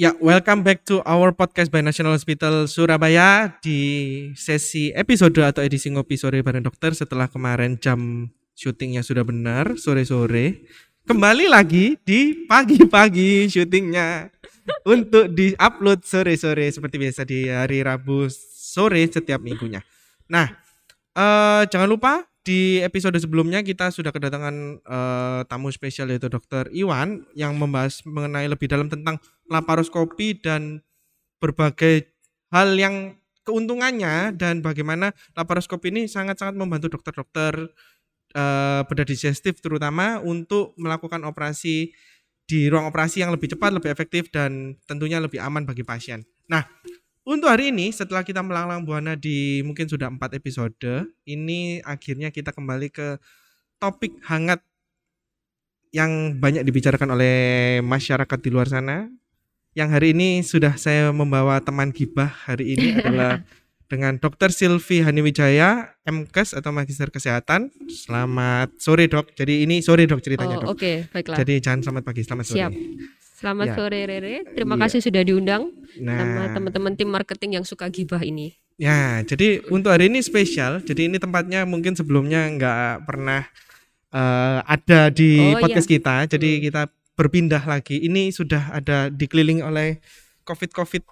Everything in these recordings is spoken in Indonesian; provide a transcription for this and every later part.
Ya, welcome back to our podcast by National Hospital Surabaya di sesi episode atau edisi ngopi sore bareng dokter setelah kemarin jam syutingnya sudah benar sore-sore. Kembali lagi di pagi-pagi syutingnya untuk di-upload sore-sore seperti biasa di hari Rabu sore setiap minggunya. Nah, eh, jangan lupa di episode sebelumnya kita sudah kedatangan eh, tamu spesial yaitu Dokter Iwan yang membahas mengenai lebih dalam tentang laparoskopi dan berbagai hal yang keuntungannya dan bagaimana laparoskopi ini sangat-sangat membantu dokter-dokter eh, bedah digestif terutama untuk melakukan operasi di ruang operasi yang lebih cepat, lebih efektif dan tentunya lebih aman bagi pasien. Nah, untuk hari ini setelah kita melanglang buana di mungkin sudah empat episode, ini akhirnya kita kembali ke topik hangat yang banyak dibicarakan oleh masyarakat di luar sana. Yang hari ini sudah saya membawa teman gibah hari ini adalah dengan Dr. Silvi Haniwijaya, MKes atau Magister Kesehatan. Selamat sore dok. Jadi ini sore dok ceritanya Oh, dok. Oke, baiklah. Jadi jangan selamat pagi, selamat sore. Siap. Selamat Ya. sore Rere. Terima Iya. kasih sudah diundang sama Nah, teman-teman tim marketing yang suka gibah ini. Ya, jadi untuk hari ini spesial. Jadi ini tempatnya mungkin sebelumnya nggak pernah eh, ada di Oh, podcast iya. kita. Jadi Hmm. kita berpindah lagi. Ini sudah ada dikelilingi oleh covid covid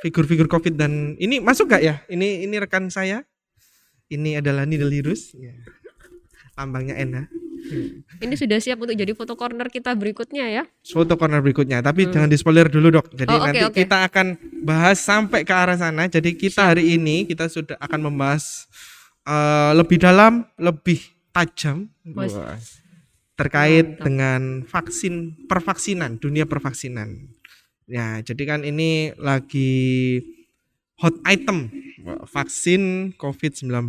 figur-figur covid dan ini masuk gak ya? Ini ini rekan saya. Ini adalah Needle Hirus. Ya. Lambangnya N ya. Ini sudah siap untuk jadi foto corner kita berikutnya ya. Foto corner berikutnya, tapi Hmm. jangan di spoiler dulu dok. Jadi Oh, oke, nanti oke. kita akan bahas sampai ke arah sana. Jadi kita hari ini kita sudah akan membahas eh, lebih dalam, lebih tajam Mas- terkait Mantap. dengan vaksin pervaksinan, dunia pervaksinan. Ya, jadi kan ini lagi hot item vaksin COVID-19.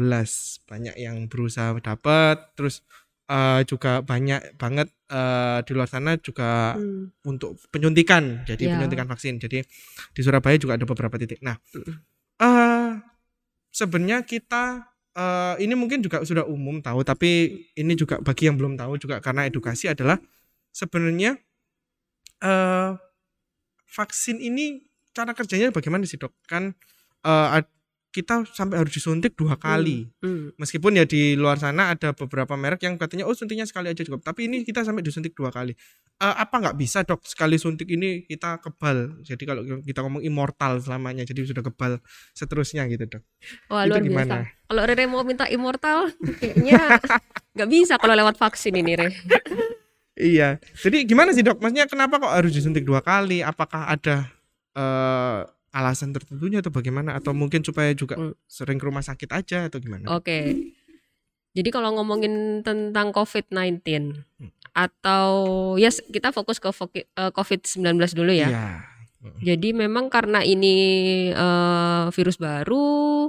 Banyak yang berusaha dapat, terus eh, juga banyak banget eh, di luar sana juga Hmm. untuk penyuntikan. Jadi Ya. penyuntikan vaksin. Jadi di Surabaya juga ada beberapa titik. Nah, eh sebenarnya kita eh, ini mungkin juga sudah umum tahu, tapi ini juga bagi yang belum tahu juga karena edukasi adalah sebenarnya eh vaksin ini cara kerjanya bagaimana sih dok? Kan ad- kita sampai harus disuntik dua kali. Hmm. Meskipun ya di luar sana ada beberapa merek yang katanya oh suntiknya sekali aja cukup, tapi ini kita sampai disuntik dua kali. Eh, apa nggak bisa dok sekali suntik ini kita kebal? Jadi kalau kita ngomong immortal selamanya, jadi sudah kebal seterusnya gitu dok. Wah, Itu luar biasa. gimana? Kalau Rere mau minta immortal, kayaknya nggak bisa kalau lewat vaksin ini, Re. Iya. Jadi gimana sih dok? Maksudnya kenapa kok harus disuntik dua kali? Apakah ada eh, alasan tertentunya atau bagaimana? Atau mungkin supaya juga Hmm. sering ke rumah sakit aja atau gimana? Oke. Jadi kalau ngomongin tentang COVID-19 Hmm. atau ya s- kita fokus ke eh, COVID-19 dulu ya. Iya. Jadi memang karena ini eh, virus baru,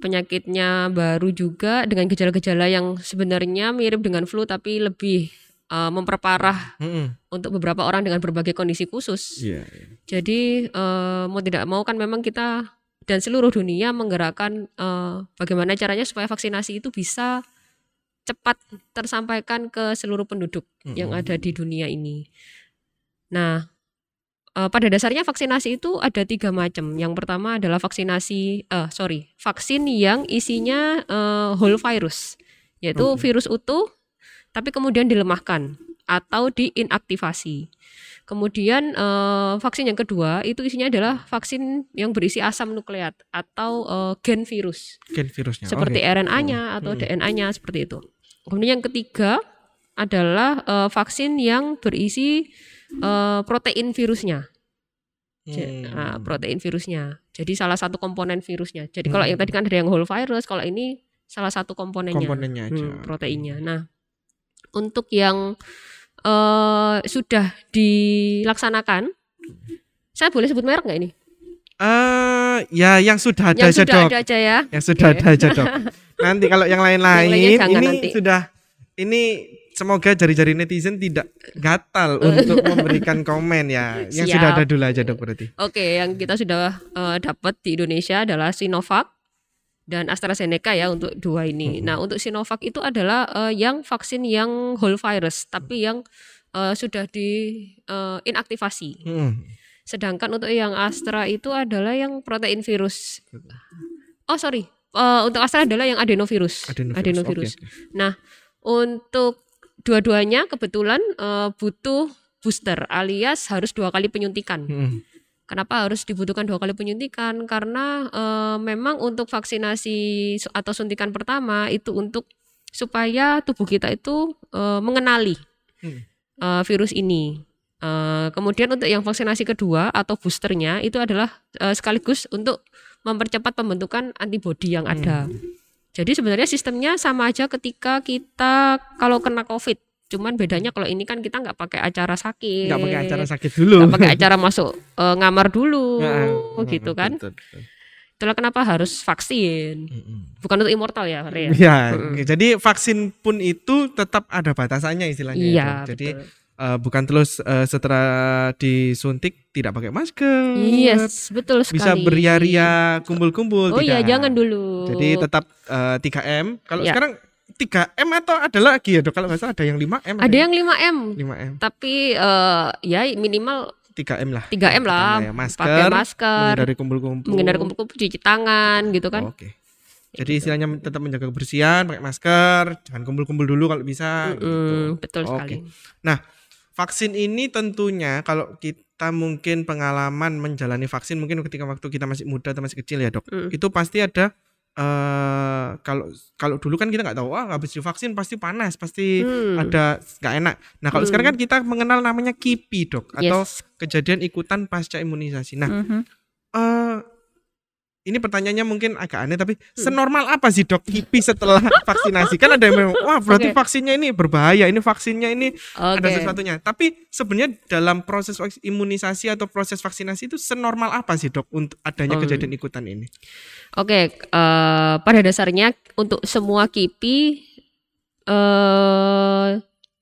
penyakitnya baru juga dengan gejala-gejala yang sebenarnya mirip dengan flu tapi lebih eh, memperparah Mm-mm. untuk beberapa orang dengan berbagai kondisi khusus. Iya. Jadi eh, mau tidak mau kan memang kita dan seluruh dunia menggerakkan eh, bagaimana caranya supaya vaksinasi itu bisa cepat tersampaikan ke seluruh penduduk yang Mm-mm. ada di dunia ini. Nah, pada dasarnya vaksinasi itu ada tiga macam. Yang pertama adalah vaksinasi, eh sorry, vaksin yang isinya eh, whole virus, yaitu Oke. virus utuh, tapi kemudian dilemahkan atau diinaktivasi. Kemudian eh, vaksin yang kedua itu isinya adalah vaksin yang berisi asam nukleat atau eh, gen virus Gen virusnya. seperti Oke. RNA-nya atau Hmm. DNA-nya seperti itu. Kemudian yang ketiga adalah eh, vaksin yang berisi eh, protein virusnya. Hmm. nah, protein virusnya. Jadi salah satu komponen virusnya. Jadi kalau Hmm. yang tadi kan ada yang whole virus, kalau ini salah satu komponennya, komponennya aja. Hmm, proteinnya. Nah, untuk yang eh, sudah dilaksanakan, saya boleh sebut merek nggak ini? Eh, ya yang sudah ada yang aja sudah dok. ada aja ya. Yang sudah Oke. ada aja dok. Nanti kalau yang lain-lain ini nanti. sudah ini semoga jari-jari netizen tidak gatal untuk memberikan komen ya. Yang Siap. sudah ada dulu aja dok berarti. Oke, yang kita sudah eh, dapat di Indonesia adalah Sinovac dan AstraZeneca ya untuk dua ini. Mhm. Nah, untuk Sinovac itu adalah eh, yang vaksin yang whole virus, tapi yang eh, sudah di eh, inaktivasi. Hmm. Sedangkan untuk yang Astra itu adalah yang protein virus. Oh sorry, Eh, untuk Astra adalah yang adenovirus. Adenovirus. Adenovirus. Oke. Nah, untuk dua-duanya kebetulan eh, butuh booster alias harus dua kali penyuntikan. Hmm. Kenapa harus dibutuhkan dua kali penyuntikan? Karena eh, memang untuk vaksinasi atau suntikan pertama itu untuk supaya tubuh kita itu eh, mengenali Hmm. eh, virus ini. Eh, kemudian untuk yang vaksinasi kedua atau boosternya itu adalah eh, sekaligus untuk mempercepat pembentukan antibodi yang ada. Hmm. Jadi sebenarnya sistemnya sama aja ketika kita kalau kena COVID. Cuman bedanya kalau ini kan kita nggak pakai acara sakit, Nggak pakai acara sakit dulu. nggak pakai acara masuk eh, ngamar dulu, Nah, gitu kan. betul, betul. Itulah kenapa harus vaksin. Mm-mm. Bukan untuk immortal ya, Re, ya? Ya, Mm-mm. jadi vaksin pun itu tetap ada batasannya istilahnya. Iya, itu. Jadi betul. eh, bukan terus eh, setelah disuntik tidak pakai masker. Yes, betul sekali. Bisa beria-ria kumpul-kumpul Oh iya, tidak. jangan dulu. Jadi tetap eh, 3M. Kalau Ya. sekarang 3M atau ada lagi ya, Dok? Kalau nggak salah ada yang 5M. ada yang 5M, 5M. tapi eh, ya minimal 3M lah. 3M lah. Ya, masker, Pakai masker, menghindari kumpul-kumpul. menghindari kumpul-kumpul, cuci tangan gitu kan. Oke. Jadi istilahnya tetap menjaga kebersihan, pakai masker, jangan kumpul-kumpul dulu kalau bisa. gitu. Mm, betul Oke. sekali. Vaksin ini tentunya kalau kita mungkin pengalaman menjalani vaksin mungkin ketika waktu kita masih muda atau masih kecil ya dok, Mm. itu pasti ada eh kalau kalau dulu kan kita nggak tahu wah habis divaksin pasti panas pasti Hmm. ada nggak enak. Nah kalau Hmm. sekarang kan kita mengenal namanya KIPI dok atau Yes. kejadian ikutan pasca imunisasi. Nah Mhm. eh ini pertanyaannya mungkin agak aneh tapi Hmm. senormal apa sih dok KIPI setelah vaksinasi? Kan ada yang bilang wah berarti Oke. vaksinnya ini berbahaya, ini vaksinnya ini ada Oke. sesuatunya. Tapi sebenarnya dalam proses imunisasi atau proses vaksinasi itu senormal apa sih dok untuk adanya Hmm. kejadian ikutan ini? Oke, eh, pada dasarnya untuk semua KIPI eh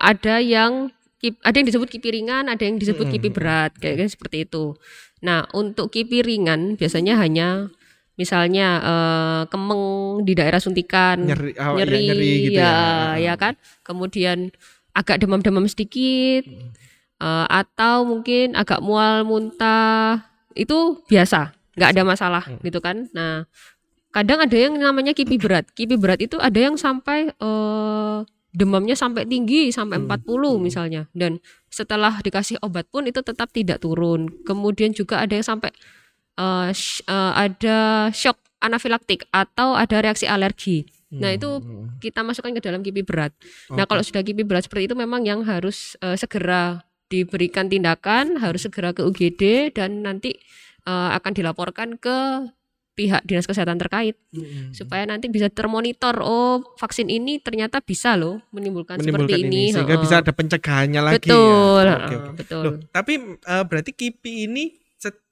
ada yang ada yang disebut KIPI ringan, ada yang disebut. KIPI berat, kayak kayak seperti itu. Nah, untuk KIPI ringan biasanya hanya misalnya eh, kemeng di daerah suntikan, Nyeri, oh, iya, nyeri, nyeri gitu ya, ya. ya kan. Kemudian agak demam-demam sedikit, eh, atau mungkin agak mual, muntah, itu biasa, nggak ada masalah Hmm. gitu kan. Nah, kadang ada yang namanya kipi berat. Kipi berat itu ada yang sampai eh, demamnya sampai tinggi sampai Hmm. 40 misalnya, dan setelah dikasih obat pun itu tetap tidak turun. Kemudian juga ada yang sampai eh, sh- eh, ada shock anafilaktik atau ada reaksi alergi. Nah, itu Hmm. kita masukkan ke dalam kipi berat. Nah, kalau sudah kipi berat seperti itu memang yang harus eh, segera diberikan tindakan, harus segera ke UGD dan nanti eh, akan dilaporkan ke pihak dinas kesehatan terkait Mm-mm. supaya nanti bisa termonitor oh vaksin ini ternyata bisa loh menimbulkan, menimbulkan seperti ini, sehingga Heeh. bisa ada pencegahannya lagi betul ya. Oke, oke. betul Loh, tapi eh, berarti KIPI ini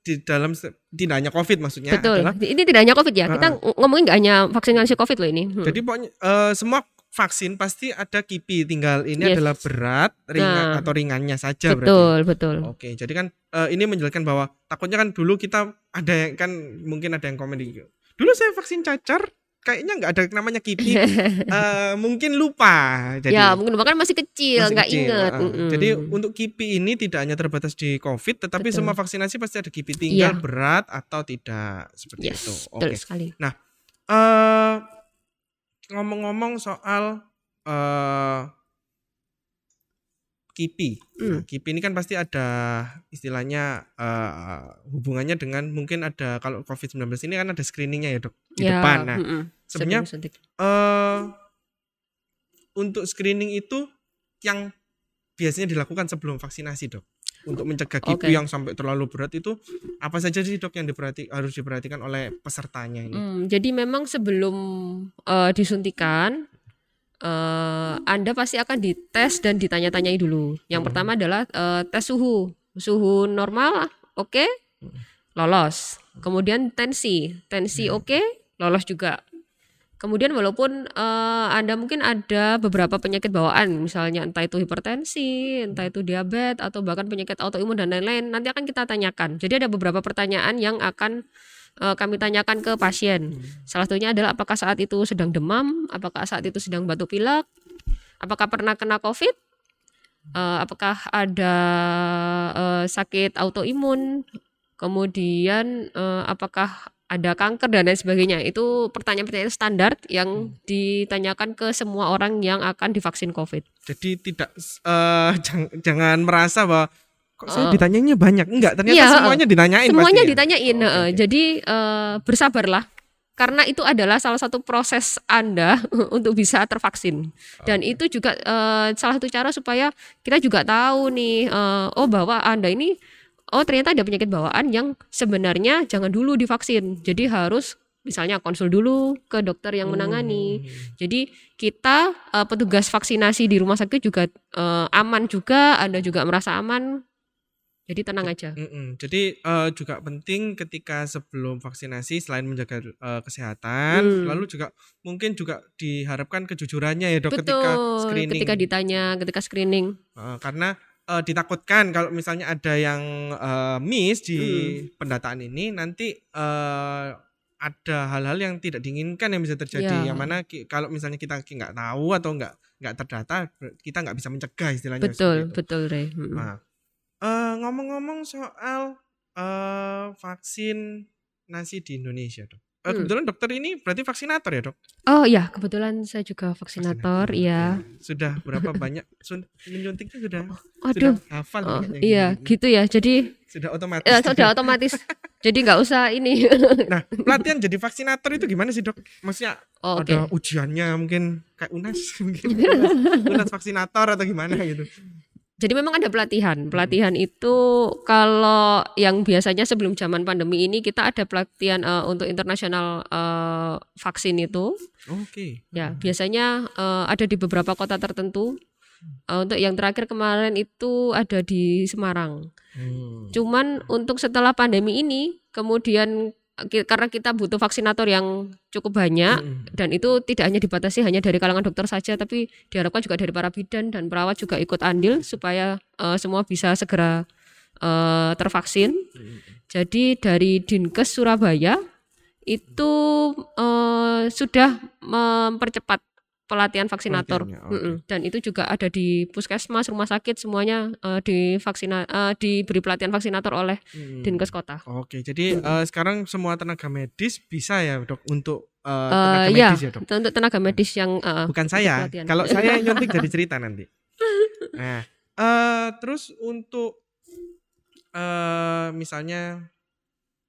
di dalam tidak hanya COVID maksudnya betul adalah ini tidak hanya covid ya kita ng- ngomongin nggak hanya vaksinasi covid loh ini Hmm. jadi pokoknya eh, semua vaksin pasti ada KIPI tinggal ini Yes. adalah berat, ringan Nah. atau ringannya saja berarti. betul betul Oke, jadi kan eh, ini menjelaskan bahwa takutnya kan dulu kita ada yang kan mungkin ada yang komen di dulu saya vaksin cacar kayaknya nggak ada namanya KIPI Eh, mungkin lupa jadi ya mungkin bahkan masih kecil nggak kecil, inget ah. Mm-mm. jadi untuk KIPI ini tidak hanya terbatas di COVID tetapi Betul. semua vaksinasi pasti ada KIPI tinggal Iya. berat atau tidak seperti yes itu oke sekali eh ngomong-ngomong soal eh KIPI. Nah, Hmm. KIPI ini kan pasti ada istilahnya eh, hubungannya dengan mungkin ada kalau COVID-19 ini kan ada screeningnya ya dok di ya depan. Nah mm-mm. sebenarnya Sebelum suntik. eh untuk screening itu yang biasanya dilakukan sebelum vaksinasi dok untuk mencegah KIPI Oke. yang sampai terlalu berat itu apa saja sih dok yang diperhati harus diperhatikan oleh pesertanya ini? Hmm, jadi memang sebelum eh, disuntikan eh, Anda pasti akan dites dan ditanya-tanyai dulu. Yang Hmm. pertama adalah eh, tes suhu. Suhu normal, oke, lolos. Kemudian tensi, tensi Hmm. oke, lolos juga. Kemudian walaupun eh, Anda mungkin ada beberapa penyakit bawaan, misalnya entah itu hipertensi, entah itu diabetes atau bahkan penyakit autoimun dan lain-lain, nanti akan kita tanyakan. Jadi ada beberapa pertanyaan yang akan eh, kami tanyakan ke pasien. Salah satunya adalah apakah saat itu sedang demam, apakah saat itu sedang batuk pilek, apakah pernah kena COVID, eh, apakah ada eh, sakit autoimun, kemudian eh, apakah ada kanker dan lain sebagainya. Itu pertanyaan-pertanyaan standar yang ditanyakan ke semua orang yang akan divaksin COVID. Jadi tidak eh, jang- jangan merasa bahwa kok saya Oh. ditanyanya banyak. Enggak, ternyata Iya, semuanya ditanyain Semuanya pasti ya? ditanyain. Oke, eh, oke. Jadi eh, bersabarlah karena itu adalah salah satu proses Anda untuk bisa tervaksin. Dan itu juga eh, salah satu cara supaya kita juga tahu nih eh, oh bahwa Anda ini oh ternyata ada penyakit bawaan yang sebenarnya jangan dulu divaksin. Jadi harus misalnya konsul dulu ke dokter yang menangani. Hmm. Jadi kita eh, petugas vaksinasi di rumah sakit juga eh, aman juga, Anda juga merasa aman. Jadi tenang aja. Mm-mm. Jadi eh, juga penting ketika sebelum vaksinasi selain menjaga eh, kesehatan, Hmm. lalu juga mungkin juga diharapkan kejujurannya ya dok ketika Betul, screening. ketika ditanya, ketika screening. Eh, karena eh, ditakutkan kalau misalnya ada yang eh, miss di Hmm. pendataan ini nanti eh, ada hal-hal yang tidak diinginkan yang bisa terjadi. Ya. Yang mana ki- kalau misalnya kita ki- nggak tahu atau nggak nggak terdata, kita nggak bisa mencegah istilahnya. Betul, betul, Re. Mm-mm. Nah, eh, ngomong-ngomong soal eh, vaksin nasi di Indonesia, dok. Eh, Hmm. Kebetulan dokter ini berarti vaksinator ya, dok? Oh iya, kebetulan saya juga vaksinator, iya. Oke. Sudah berapa banyak sun menyuntiknya sudah Waduh, sudah hafal oh, iya gini-gini. gitu ya. Jadi Sudah otomatis. ya, sudah otomatis. Jadi nggak usah ini. Nah, pelatihan jadi vaksinator itu gimana sih, dok? Maksudnya Oh, Oke. ada ujiannya mungkin kayak UNAS mungkin. UNAS, UNAS vaksinator atau gimana gitu. Jadi memang ada pelatihan. Pelatihan itu kalau yang biasanya sebelum zaman pandemi ini kita ada pelatihan eh, untuk internasional eh, vaksin itu. Oke. Ya, biasanya eh, ada di beberapa kota tertentu. Eh, untuk yang terakhir kemarin itu ada di Semarang. Hmm. Cuman untuk setelah pandemi ini, kemudian karena kita butuh vaksinator yang cukup banyak Mm-mm. dan itu tidak hanya dibatasi hanya dari kalangan dokter saja, tapi diharapkan juga dari para bidan dan perawat juga ikut andil supaya eh, semua bisa segera eh, tervaksin. Jadi dari Dinkes Surabaya itu eh, sudah mempercepat pelatihan vaksinator. Mm-mm. Dan itu juga ada di puskesmas, rumah sakit semuanya eh, divaksina eh, diberi pelatihan vaksinator oleh Hmm. Dinkes Kota. Oke, jadi eh, sekarang semua tenaga medis bisa ya dok untuk Eh, tenaga ya, medis ya dok. untuk tenaga medis yang eh, Bukan saya. pelatihan. Kalau saya nyuntik jadi cerita nanti. Nah, eh terus untuk eh misalnya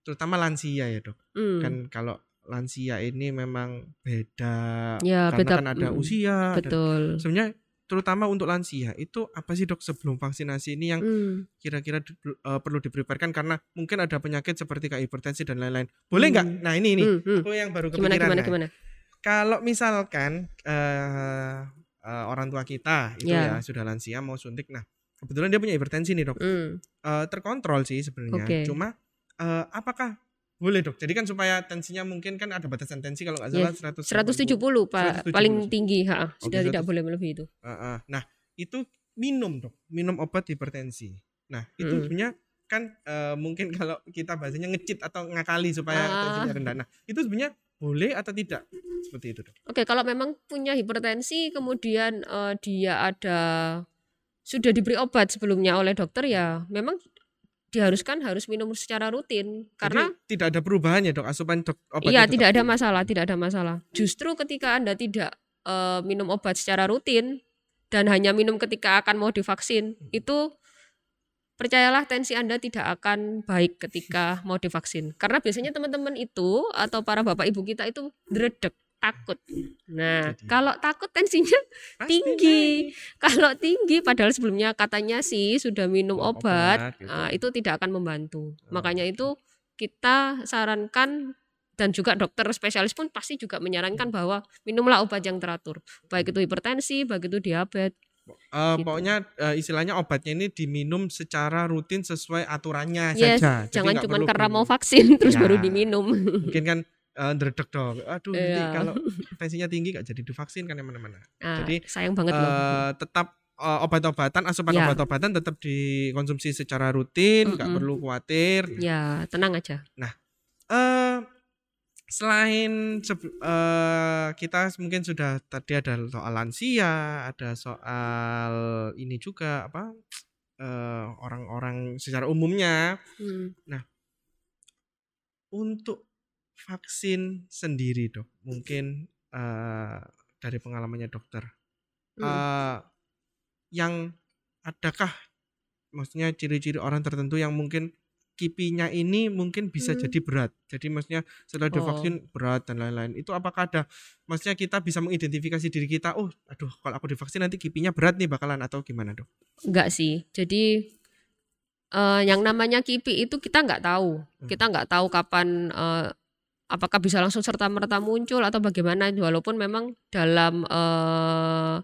terutama lansia ya dok. Hmm. Kan kalau lansia ini memang beda Ya, karena beda, kan ada mm, usia. Betul. Sebenarnya terutama untuk lansia itu apa sih dok sebelum vaksinasi ini yang Hmm. kira-kira di- eh, perlu dipreparkan karena mungkin ada penyakit seperti kayak hipertensi dan lain-lain. Boleh nggak? Hmm. Nah ini Hmm, hmm. aku yang baru Gimana kepikiran. gimana nah. gimana? Kalau misalkan eh eh, orang tua kita itu Ya. ya sudah lansia mau suntik, nah kebetulan dia punya hipertensi nih dok. Eh, terkontrol sih sebenarnya. Oke. Cuma eh, apakah boleh dok? Jadi kan supaya tensinya mungkin kan ada batasan tensi kalau nggak Ya, salah 100 170 Pak 170. paling tinggi, ha. Sudah Oke, tidak 100. boleh melebihi itu. Heeh. Nah, itu minum dok, minum obat hipertensi. Nah, itu Mm. sebenarnya kan eh, mungkin kalau kita bahasanya ngecit atau ngakali supaya Ah. tensinya rendah. Nah, itu sebenarnya boleh atau tidak? Seperti itu dok. Oke, kalau memang punya hipertensi kemudian eh, dia ada sudah diberi obat sebelumnya oleh dokter ya memang diharuskan harus minum secara rutin karena Jadi tidak ada perubahan ya dok asupan dok obat iya tidak ada masalah, tidak ada masalah. Justru ketika Anda tidak eh, minum obat secara rutin dan hanya minum ketika akan mau divaksin, Hmm. itu percayalah tensi Anda tidak akan baik ketika mau divaksin. Karena biasanya teman-teman itu atau para bapak ibu kita itu dredeg, takut. Nah, Jadi- kalau takut tensinya Pasti tinggi. naik. Kalau tinggi padahal sebelumnya katanya sih sudah minum obat, obat, gitu. ah, itu tidak akan membantu. Oh, Makanya itu kita sarankan dan juga dokter spesialis pun pasti juga menyarankan bahwa minumlah obat yang teratur. Baik itu hipertensi, baik itu diabetes. Eh, gitu. Pokoknya eh, istilahnya obatnya ini diminum secara rutin sesuai aturannya Yes, saja. Jangan cuma karena mau vaksin terus Ya. baru diminum. mungkin kan dredeg dong. Aduh nanti Iya. kalau tensinya tinggi gak jadi divaksin kan mana-mana. Nah, Jadi, sayang banget loh. Eh, tetap eh, obat-obatan asupan Ya. obat-obatan tetap dikonsumsi secara rutin, nggak Mm-mm. perlu khawatir. Ya, tenang aja. Eh selain seb- eh, kita mungkin sudah tadi ada soal lansia, ada soal ini juga apa eh, orang-orang secara umumnya Hmm. untuk vaksin sendiri dok, mungkin eh, dari pengalamannya dokter, Hmm. eh, yang adakah maksudnya ciri-ciri orang tertentu yang mungkin kipinya ini mungkin bisa Hmm. jadi berat. Jadi maksudnya setelah Oh. divaksin berat dan lain-lain. Itu apakah ada maksudnya kita bisa mengidentifikasi diri kita, oh aduh kalau aku divaksin nanti kipinya berat nih bakalan atau gimana dok? Enggak sih. Jadi eh, yang namanya kipi itu kita nggak tahu. Hmm. Kita nggak tahu kapan eh, apakah bisa langsung serta merta muncul atau bagaimana. Walaupun memang dalam eh,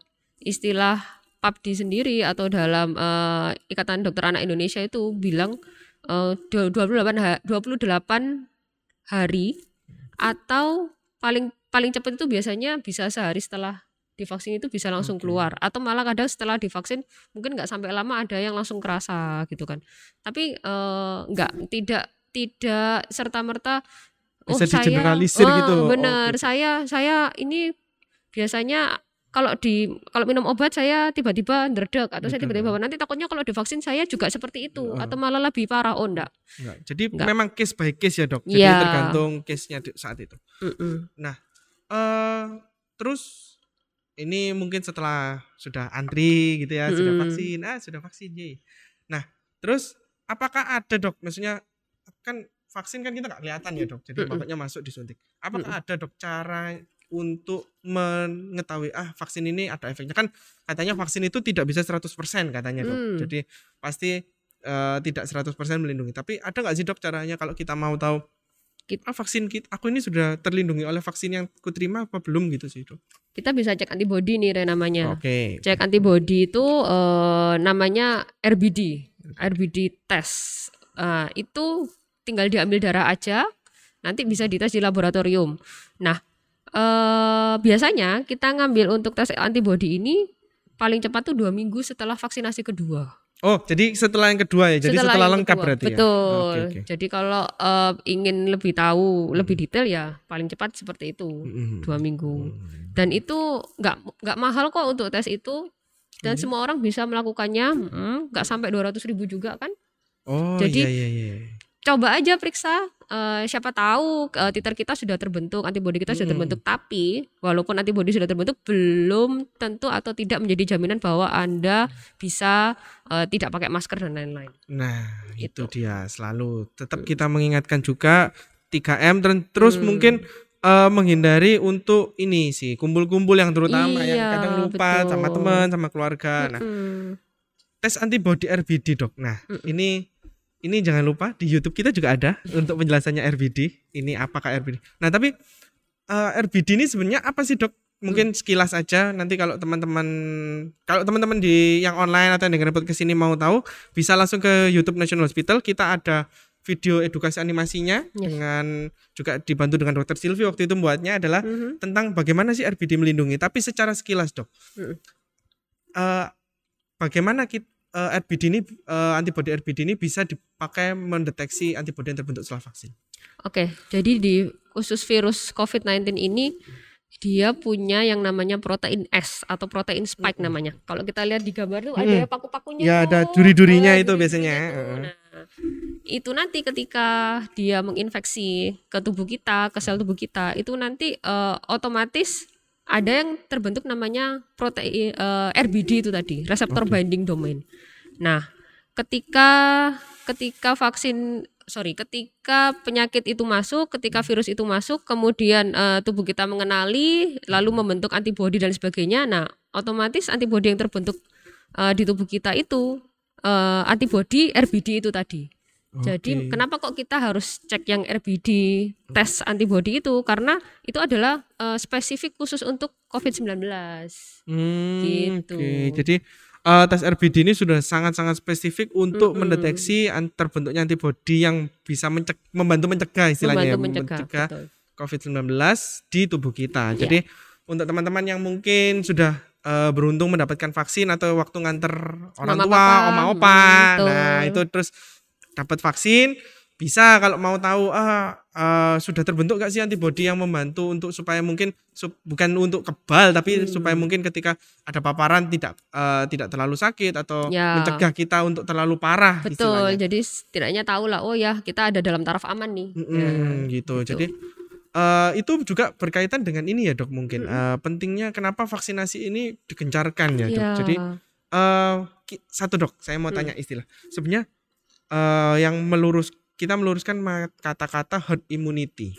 istilah PAPDI sendiri atau dalam eh, Ikatan Dokter Anak Indonesia itu bilang dua- 28 ha- 28 hari atau paling paling cepat itu biasanya bisa sehari setelah divaksin itu bisa langsung Oke. keluar atau malah kadang setelah divaksin mungkin nggak sampai lama ada yang langsung kerasa gitu kan tapi eh, nggak tidak tidak serta merta Bisa digeneralisir gitu. Oh, gitu. saya saya ini biasanya kalau di kalau minum obat saya tiba-tiba ndredeg atau saya tiba-tiba nanti takutnya kalau divaksin saya juga seperti itu Heeh. atau malah lebih parah oh enggak Enggak. Jadi Enggak. memang case by case ya dok. Jadi Iya. tergantung case-nya saat itu. Mm-mm. eh terus ini mungkin setelah sudah antri gitu ya, sudah Mm-mm. vaksin, ah sudah vaksin, yeay. Nah, terus apakah ada dok? Maksudnya kan vaksin kan kita nggak kelihatan ya dok, jadi makanya masuk disuntik. Apakah ada dok cara untuk mengetahui ah vaksin ini ada efeknya kan katanya vaksin itu tidak bisa 100% katanya dok. Hmm. Jadi pasti eh, tidak 100% melindungi. Tapi ada nggak sih dok caranya kalau kita mau tahu Kit- ah, vaksin kit aku ini sudah terlindungi oleh vaksin yang kuterima apa belum gitu sih dok? kita bisa cek antibody nih Re, namanya Oke. cek antibody itu eh, namanya RBD RBD test Eh, itu tinggal diambil darah aja nanti bisa dites di laboratorium nah eh, biasanya kita ngambil untuk tes antibody ini paling cepat tuh dua minggu setelah vaksinasi kedua Oh, jadi setelah yang kedua ya. Jadi setelah, yang lengkap kedua. berarti ya. betul Oke, oke. jadi kalau eh, ingin lebih tahu lebih detail ya paling cepat seperti itu Mm-mm. dua minggu Mm. dan itu nggak nggak mahal kok untuk tes itu dan Iya. semua orang bisa melakukannya mm, nggak sampai 200 ribu juga kan Oh, Jadi- iya iya iya. Coba aja periksa eh, siapa tahu eh, titer kita sudah terbentuk antibodi kita sudah terbentuk tapi walaupun antibodi sudah terbentuk belum tentu atau tidak menjadi jaminan bahwa anda bisa eh, tidak pakai masker dan lain-lain Nah, itu Itu. dia selalu tetap kita mengingatkan juga 3M dan terus Hmm. mungkin eh, menghindari untuk ini sih kumpul-kumpul yang terutama yang Iya, kadang lupa sama betul. teman sama keluarga. Nah, Mm-mm. tes antibody RBD dok. Nah, Mm-mm. ini ini jangan lupa di YouTube kita juga ada untuk penjelasannya RBD. Ini apakah RBD? Nah, tapi eh, RBD ini sebenarnya apa sih dok? Mungkin sekilas aja. Nanti kalau teman-teman kalau teman-teman di yang online atau yang dengerin podcast ini mau tahu, bisa langsung ke YouTube National Hospital. Kita ada video edukasi animasinya Yes. dengan juga dibantu dengan Dokter Silvi waktu itu membuatnya adalah Mhm. tentang bagaimana sih RBD melindungi. Tapi secara sekilas dok, Mm. eh, bagaimana kita RBD ini eh, antibody RBD ini bisa dipakai mendeteksi antibody yang terbentuk setelah vaksin. Oke, jadi di khusus virus COVID-19 ini dia punya yang namanya protein S atau protein spike namanya. Kalau kita lihat di gambar tuh ada Mm. paku-pakunya. Ya, tuh. ada duri-durinya Eh, itu duri-durinya biasanya, tuh. heeh. Nah, itu nanti ketika dia menginfeksi ke tubuh kita, ke sel tubuh kita, itu nanti eh, otomatis ada yang terbentuk namanya protein eh, RBD itu tadi, reseptor Oke. binding domain. Nah, ketika ketika vaksin sorry ketika penyakit itu masuk ketika virus itu masuk kemudian eh, tubuh kita mengenali lalu membentuk antibodi dan sebagainya nah otomatis antibodi yang terbentuk eh, di tubuh kita itu eh, antibodi RBD itu tadi jadi Oke. kenapa kok kita harus cek yang RBD tes antibodi itu karena itu adalah eh, spesifik khusus untuk COVID-19 Hmm, Gitu. Oke, jadi eh, tes RBD ini sudah sangat-sangat spesifik untuk Mm-mm. mendeteksi an- terbentuknya antibodi yang bisa menceg- membantu mencegah istilahnya ya, membantu mencegah, betul. COVID-19 di tubuh kita. Iya. Jadi untuk teman-teman yang mungkin sudah eh, beruntung mendapatkan vaksin atau waktu nganter orang Mama, tua, papa, oma hmm, opa, betul. nah itu terus dapat vaksin, bisa kalau mau tahu ah eh, sudah terbentuk gak sih antibodi yang membantu untuk supaya mungkin sup- bukan untuk kebal tapi Hmm. supaya mungkin ketika ada paparan tidak eh, tidak terlalu sakit atau Ya. mencegah kita untuk terlalu parah Betul. istilahnya. Jadi setidaknya tahu lah oh ya kita ada dalam taraf aman nih. Mm-mm, Ya. gitu. gitu. Jadi eh, itu juga berkaitan dengan ini ya dok mungkin Eh, pentingnya kenapa vaksinasi ini digencarkan ya dok. Iya. Jadi eh, ki- satu dok saya mau Hmm. tanya istilah sebenarnya eh, yang melurus kita meluruskan kata-kata herd immunity.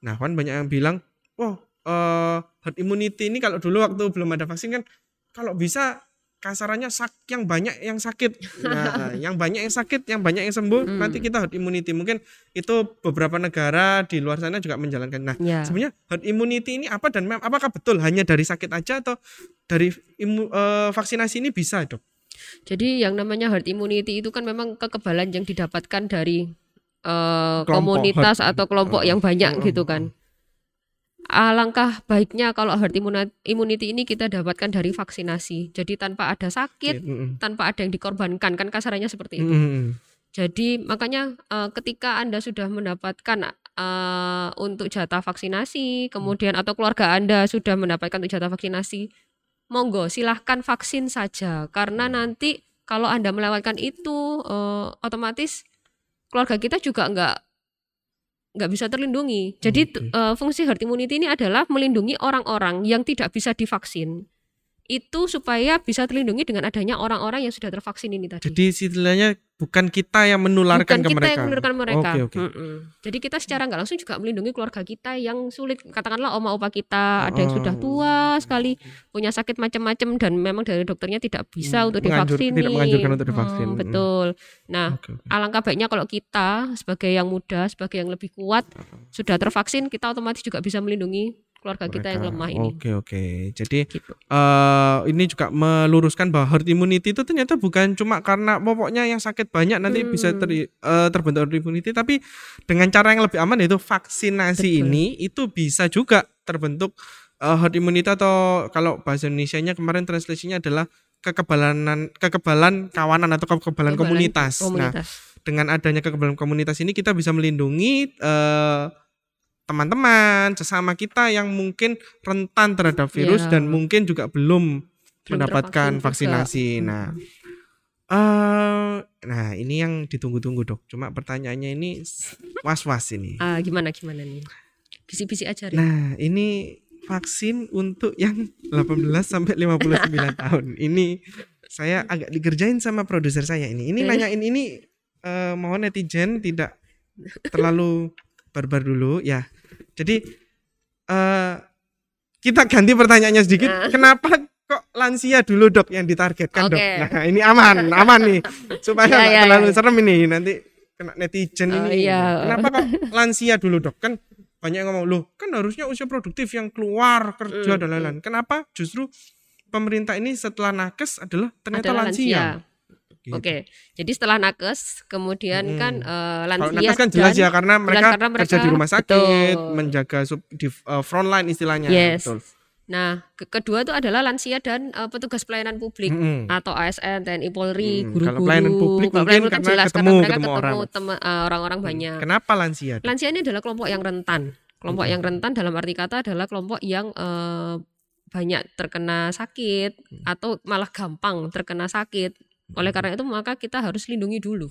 Nah kan banyak yang bilang, wah eh, herd immunity ini kalau dulu waktu belum ada vaksin kan kalau bisa kasarannya sak yang banyak yang sakit, nah, yang banyak yang sakit, yang banyak yang sembuh, Hmm. nanti kita herd immunity. Mungkin itu beberapa negara di luar sana juga menjalankan. Nah Ya. sebenarnya herd immunity ini apa dan mem- apakah betul hanya dari sakit aja atau dari imu- eh, vaksinasi ini bisa dok? Jadi yang namanya herd immunity itu kan memang kekebalan yang didapatkan dari Kelompok komunitas herd. atau kelompok yang banyak Mm, gitu kan. Alangkah baiknya kalau herd immunity ini kita dapatkan dari vaksinasi. Jadi tanpa ada sakit, mm. tanpa ada yang dikorbankan kan kasarannya seperti itu. Jadi makanya eh, ketika Anda sudah mendapatkan eh, untuk jatah vaksinasi, kemudian atau keluarga Anda sudah mendapatkan untuk jatah vaksinasi, monggo silahkan vaksin saja karena nanti kalau Anda melewatkan itu eh, otomatis keluarga kita juga nggak nggak bisa terlindungi. Jadi Oke. eh, fungsi herd immunity ini adalah melindungi orang-orang yang tidak bisa divaksin. Itu supaya bisa terlindungi dengan adanya orang-orang yang sudah tervaksin ini tadi Jadi istilahnya bukan kita yang menularkan bukan ke kita mereka. yang menularkan mereka. Oke oke. Mm-mm. Jadi kita secara nggak langsung juga melindungi keluarga kita yang sulit. Katakanlah oma opa kita ada yang sudah Oh. tua sekali, punya sakit macam-macam dan memang dari dokternya tidak bisa Hmm, untuk divaksin. tidak menganjurkan untuk divaksin. Hmm, Mm. betul. Nah, Oke, oke. alangkah baiknya kalau kita sebagai yang muda, sebagai yang lebih kuat sudah tervaksin, kita otomatis juga bisa melindungi keluarga kita yang Mereka. lemah ini. Oke oke. Jadi Gitu. eh ini juga meluruskan bahwa herd immunity itu ternyata bukan cuma karena pokoknya yang sakit banyak nanti Hmm. bisa ter- eh, terbentuk herd immunity, tapi dengan cara yang lebih aman yaitu vaksinasi Betul. ini itu bisa juga terbentuk eh, herd immunity atau kalau bahasa Indonesia-nya kemarin translasinya adalah kekebalan kekebalan kawanan atau kekebalan Kekebalan komunitas. Nah, Komunitas. dengan adanya kekebalan komunitas ini kita bisa melindungi eh, teman-teman sesama kita yang mungkin rentan terhadap virus Ya. dan mungkin juga belum, Belum mendapatkan tervaksin juga. vaksinasi. Nah, eh nah ini yang ditunggu-tunggu dok. Cuma pertanyaannya ini was-was ini. Ah, gimana gimana nih? Bisi-bisi aja. Rin. Nah, ini vaksin untuk yang 18 sampai 59 tahun. Ini saya agak dikerjain sama produser saya ini. Ini Eh. nanyain ini eh, mohon netizen tidak terlalu barbar dulu ya. Jadi eh kita ganti pertanyaannya sedikit. Ah. Kenapa kok lansia dulu dok yang ditargetkan dok? Oke. Nah ini aman, aman nih supaya Ya, nggak ya, terlalu ya. serem ini nanti kena netizen Oh, ini. iya. Kenapa kok lansia dulu dok? Kan banyak yang ngomong loh kan harusnya usia produktif yang keluar kerja Mm, dan lain-lain. Kenapa justru pemerintah ini setelah nakes adalah ternyata Adalah lansia? Gitu. Oke, jadi setelah nakes, kemudian Mm. kan Kalau lansia nakes kan jelas dan- ya karena mereka, karena kerja mereka- di rumah sakit, betul. menjaga sub, di uh, front line istilahnya. Yes. Betul. Nah, ke- kedua itu adalah lansia dan eh, petugas pelayanan publik Mm-mm. atau ASN, TNI, Polri, Mm, guru-guru. kalau pelayanan publik Kalau mungkin kan karena jelas ketemu- karena mereka ketemu ketemu, orang. orang-orang banyak. Kenapa lansia? Lansia ini adalah kelompok yang rentan. Kelompok Mm-mm. yang rentan dalam arti kata adalah kelompok yang eh, banyak terkena sakit Mm. atau malah gampang terkena sakit. Oleh karena itu maka kita harus lindungi dulu.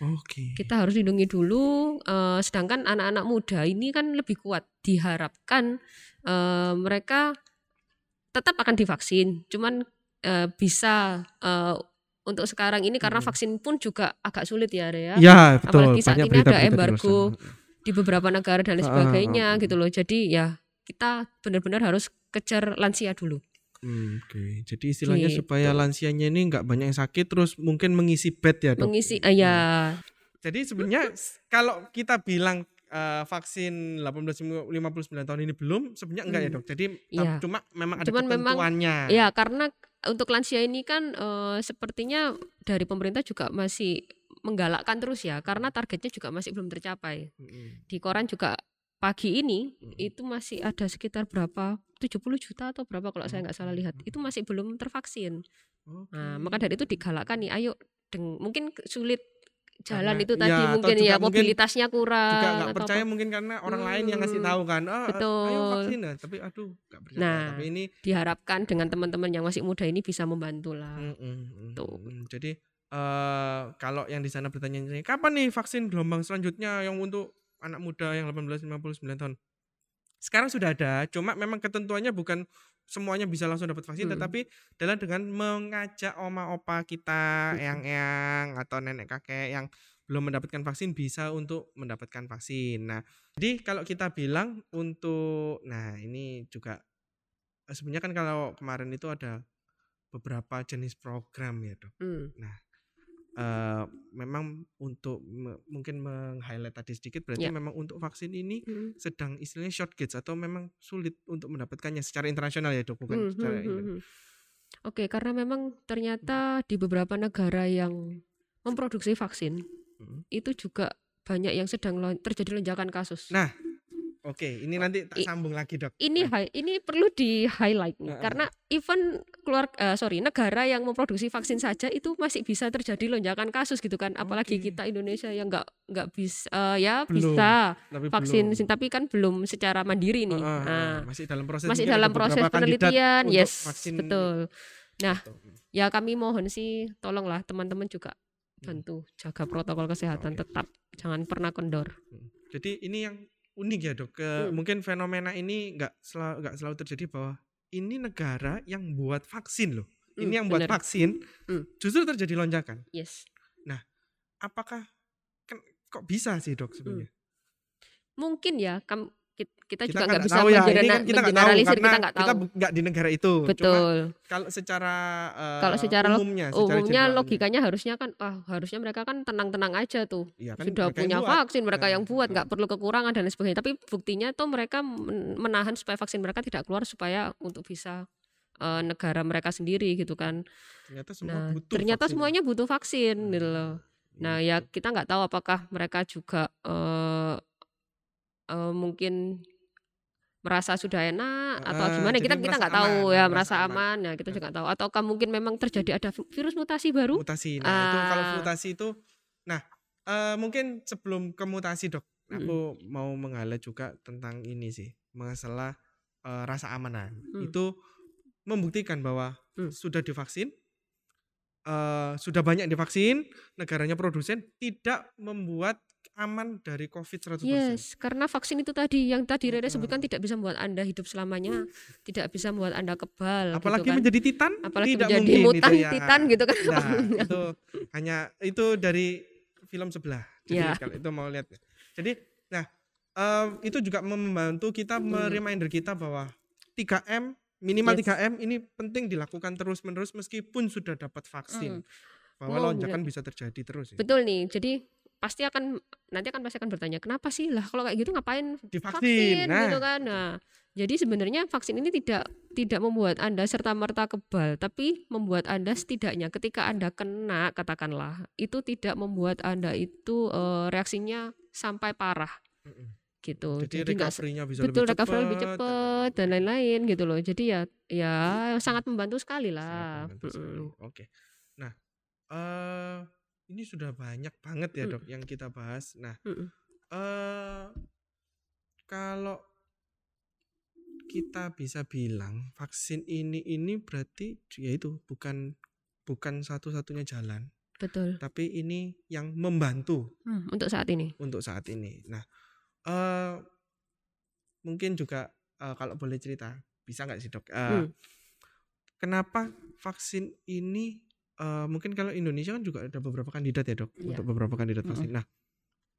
Oke. kita harus lindungi dulu eh, sedangkan anak-anak muda ini kan lebih kuat diharapkan eh, mereka tetap akan divaksin cuman eh, bisa eh, untuk sekarang ini karena Hmm. vaksin pun juga agak sulit ya Rea Ya betul. Apalagi saat Banyak ini ada embargo. di beberapa negara dan lain sebagainya ah, ah. gitu loh jadi ya kita benar-benar harus kejar lansia dulu Hmm, Oke, jadi istilahnya Gitu. supaya lansianya ini nggak banyak yang sakit, terus mungkin mengisi bed ya dok. mengisi eh, ya Jadi sebenarnya kalau kita bilang eh, vaksin 18 59 tahun ini belum, sebenarnya enggak ya Hmm. dok. Jadi ta- cuma memang ada Cuman memang- ketentuannya. Ya, karena untuk lansia ini kan eh, sepertinya dari pemerintah juga masih menggalakkan terus ya, karena targetnya juga masih belum tercapai. Mm-mm. Di koran juga pagi ini Mm. itu masih ada sekitar berapa 70 juta atau berapa kalau saya nggak salah lihat itu masih belum tervaksin. Oke. Nah, maka dari itu digalakkan nih, ayo deng- mungkin sulit jalan Karena- itu tadi ya, mungkin ya mungkin mobilitasnya kurang juga nggak percaya apa. mungkin karena orang lain yang ngasih Hmm, tahu kan oh ayo betul. vaksin nah. tapi aduh nggak percaya Nah, tapi ini diharapkan dengan teman-teman yang masih muda ini bisa membantu lah. mm, mm, mm, Tuh. mm. jadi eh kalau yang di sana bertanya kapan nih vaksin gelombang selanjutnya yang untuk anak muda yang 18 59 tahun sekarang sudah ada cuma memang ketentuannya bukan semuanya bisa langsung dapat vaksin Hmm. tetapi adalah dengan mengajak oma opa kita Hmm. yang-yang atau nenek kakek yang belum mendapatkan vaksin bisa untuk mendapatkan vaksin. Nah, jadi kalau kita bilang untuk nah ini juga eh, sebenarnya kan kalau kemarin itu ada beberapa jenis program ya, Dok. Hmm. Eh, memang untuk me- mungkin meng-highlight tadi sedikit berarti Ya. memang untuk vaksin ini Hmm. sedang istilahnya short gates atau memang sulit untuk mendapatkannya secara internasional ya, Dok, bukan Hmm, secara hmm, hmm. Oke, karena memang ternyata di beberapa negara yang memproduksi vaksin Hmm. itu juga banyak yang sedang terjadi lonjakan kasus. Nah, oke, ini nanti tak I- sambung lagi, Dok. ini Nah, ini perlu di highlight nih karena even keluar eh, sorry negara yang memproduksi vaksin saja itu masih bisa terjadi lonjakan kasus gitu kan apalagi Oke. kita Indonesia yang nggak nggak bisa eh, ya Belum, bisa tapi vaksin belum. tapi kan belum secara mandiri nih Heeh, Nah, masih dalam proses masih dalam proses penelitian yes vaksin betul Nah, gitu. ya kami mohon sih tolonglah teman-teman juga Hmm. bantu jaga protokol kesehatan Oke. tetap jangan pernah kendor Hmm. Jadi ini yang unik ya dok. Ke- Hmm. Mungkin fenomena ini nggak selalu nggak selalu terjadi bahwa ini negara yang buat vaksin loh. Hmm, ini yang buat bener. vaksin Hmm. justru terjadi lonjakan. yes Apakah kan- kok bisa sih dok sebenarnya? mungkin ya kam- kita, Kita juga nggak bisa ya. Ini mengeneralisir- kan kita nggak tahu kita nggak tahu bu- nggak di negara itu. Cuma betul kalau secara eh, Kalau secara umumnya, secara umumnya generalnya, logikanya harusnya kan ah harusnya mereka kan tenang-tenang aja tuh iya kan sudah mereka punya buat. vaksin mereka Nah, yang buat nggak nah. perlu kekurangan dan sebagainya tapi buktinya tuh mereka men- menahan supaya vaksin mereka tidak keluar supaya untuk bisa eh, negara mereka sendiri gitu kan Ternyata semua nah butuh ternyata vaksin. semuanya butuh vaksin gitu loh nah Iya, ya betul. kita nggak tahu apakah mereka juga eh, eh, mungkin merasa sudah enak atau Ah, gimana kita kita nggak tahu aman, ya merasa aman. aman ya kita Nah. juga nggak tahu ataukah mungkin memang terjadi ada virus mutasi baru mutasi. Nah, itu kalau Ah. mutasi itu nah eh, mungkin sebelum ke mutasi, Dok, Mm. aku mau menghighlight juga tentang ini sih, masalah eh, rasa amanan. Hmm. Itu membuktikan bahwa Hmm. sudah divaksin eh, sudah banyak divaksin, negaranya produsen tidak membuat aman dari Covid 100%. Yes, karena vaksin itu tadi yang tadi Rere sebutkan tidak bisa membuat Anda hidup selamanya, tidak bisa membuat Anda kebal Apalagi gitu kan. menjadi titan Apalagi tidak menjadi mungkin mutan itu ya. titan gitu kan. Nah, itu hanya itu dari film sebelah. Jadi Ya. kalau itu mau lihat. Jadi, nah eh, itu juga membantu kita mereminder kita bahwa 3M minimal Yes. 3M ini penting dilakukan terus-menerus meskipun sudah dapat vaksin. Bahwa Oh, lonjakan bisa terjadi terus ya. Betul nih. Jadi pasti akan nanti akan pasti akan bertanya, kenapa sih lah kalau kayak gitu ngapain Divaksin. Nah, gitu kan. Nah, jadi sebenarnya vaksin ini tidak tidak membuat Anda serta merta kebal, tapi membuat Anda setidaknya ketika Anda kena katakanlah itu tidak membuat Anda itu eh, reaksinya sampai parah. Gitu. jadi nggak recovery-nya bisa betul lebih recovery lebih cepat. cepat dan lain-lain gitu loh jadi ya ya sangat membantu sekali Sangat lah membantu sekali. Oke. Nah, eh ini sudah banyak banget ya, Mm. Dok, yang kita bahas. Nah, Mm-mm. eh kalau kita bisa bilang vaksin ini ini berarti ya itu bukan bukan satu-satunya jalan, betul tapi ini yang membantu Hmm, untuk saat ini untuk saat ini. Nah, eh mungkin juga eh, kalau boleh cerita, bisa nggak sih dok? Eh, Hmm. Kenapa vaksin ini eh, mungkin kalau Indonesia kan juga ada beberapa kandidat ya dok, Iya. untuk beberapa kandidat vaksin. Nah,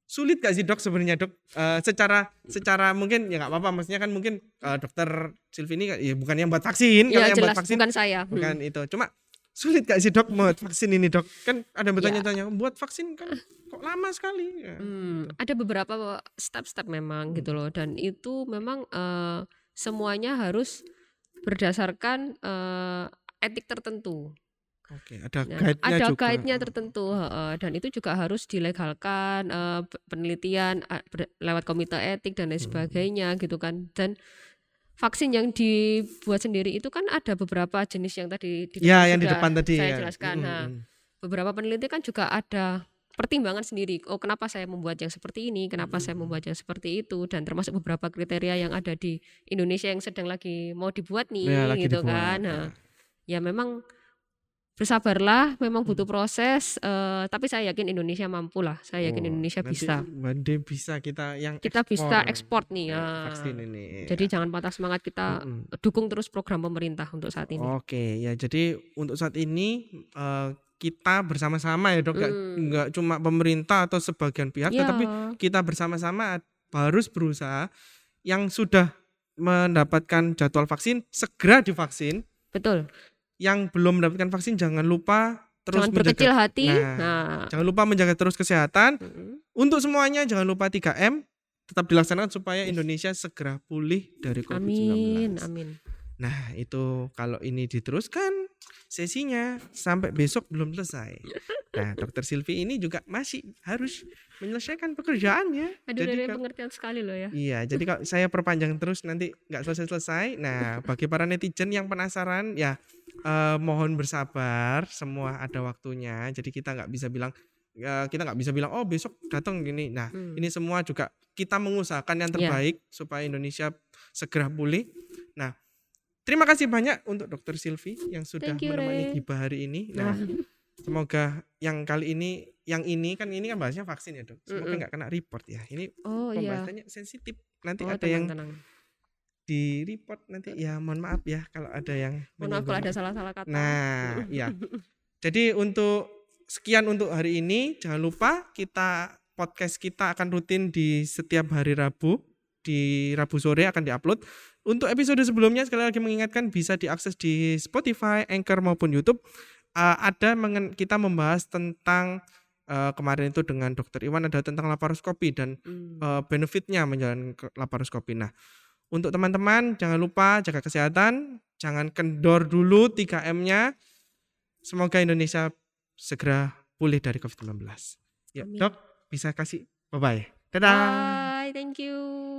sulit gak sih dok sebenarnya dok? Eh, secara secara mungkin ya nggak apa-apa, maksudnya kan mungkin eh, dokter Silvini kan- ya bukan yang buat vaksin, kalau ya yang buat vaksin bukan saya Hmm. bukan itu. Cuma sulit gak sih dok buat vaksin ini dok? Kan ada yang bertanya-tanya, buat vaksin kan kok lama sekali? Ya. Hmm, ada beberapa step-step memang Hmm. gitu loh dan itu memang eh, semuanya harus berdasarkan eh, etik tertentu Oke, ada Nah, guide-nya ada juga. guide-nya tertentu heeh, dan itu juga harus dilegalkan pe- penelitian ber- lewat komite etik dan lain Hmm. sebagainya gitu kan dan vaksin yang dibuat sendiri itu kan ada beberapa jenis yang tadi di Ya, yang di depan tadi saya ya. jelaskan Mm, nah beberapa peneliti kan juga ada pertimbangan sendiri. Oh, kenapa saya membuat yang seperti ini? Kenapa saya membuat yang seperti itu? Dan termasuk beberapa kriteria yang ada di Indonesia yang sedang lagi mau dibuat nih, Ya, gitu dibuat, kan. Nah, ya memang bersabarlah. Memang butuh proses. eh, tapi saya yakin Indonesia mampu lah. Saya yakin Oh, Indonesia nanti bisa. Made bisa kita yang Kita bisa ekspor nih. eh, ya. vaksin ini. Jadi jangan patah semangat kita Mm-mm. dukung terus program pemerintah untuk saat ini. Oke, ya jadi untuk saat ini eh, kita bersama-sama ya dok, nggak Hmm. nggak cuma pemerintah atau sebagian pihak, Ya, tetapi kita bersama-sama harus berusaha yang sudah mendapatkan jadwal vaksin segera divaksin, betul. Yang belum mendapatkan vaksin jangan lupa terus jangan berkecil menjaga, hati. Nah. Nah, jangan lupa menjaga terus kesehatan. mm, Untuk semuanya jangan lupa 3M tetap dilaksanakan supaya Indonesia segera pulih dari COVID-19. amin, amin. Nah, itu kalau ini diteruskan sesinya sampai besok belum selesai. Nah, Dokter Silvi ini juga masih harus menyelesaikan pekerjaannya. Aduh, jadi kalau- pengertian sekali loh ya. Iya, jadi kalau saya perpanjang terus nanti nggak selesai-selesai. Nah, bagi para netizen yang penasaran, ya eh, mohon bersabar. Semua ada waktunya. Jadi kita nggak bisa bilang ya, kita nggak bisa bilang oh besok datang gini. Nah, Hmm. ini semua juga kita mengusahakan yang Iya. terbaik supaya Indonesia segera pulih. Nah, terima kasih banyak untuk Dokter Silvi yang sudah you, menemani. Gibah hari ini. Nah, Nah, semoga yang kali ini, yang ini kan ini kan bahasnya vaksin ya dok. Semoga nggak kena report ya. Ini oh iya. pembahasannya sensitif. Nanti Oh, ada yang tenang, tenang. di report nanti ya mohon maaf ya kalau ada yang Mohon maaf kalau ada salah-salah kata. Nah, ya. Jadi untuk sekian untuk hari ini jangan lupa kita podcast kita akan rutin di setiap hari Rabu di Rabu sore akan diupload. Untuk episode sebelumnya sekali lagi mengingatkan bisa diakses di Spotify, Anchor maupun YouTube. Eh, ada mengen- kita membahas tentang eh, kemarin itu dengan Dokter Iwan ada tentang laparoskopi dan Hmm. eh, benefitnya menjalani ke- laparoskopi. Nah, untuk teman-teman jangan lupa jaga kesehatan, jangan kendor dulu 3M-nya. Semoga Indonesia segera pulih dari COVID-19. Ya. Dok, bisa kasih bye-bye. Dadah. Bye, thank you.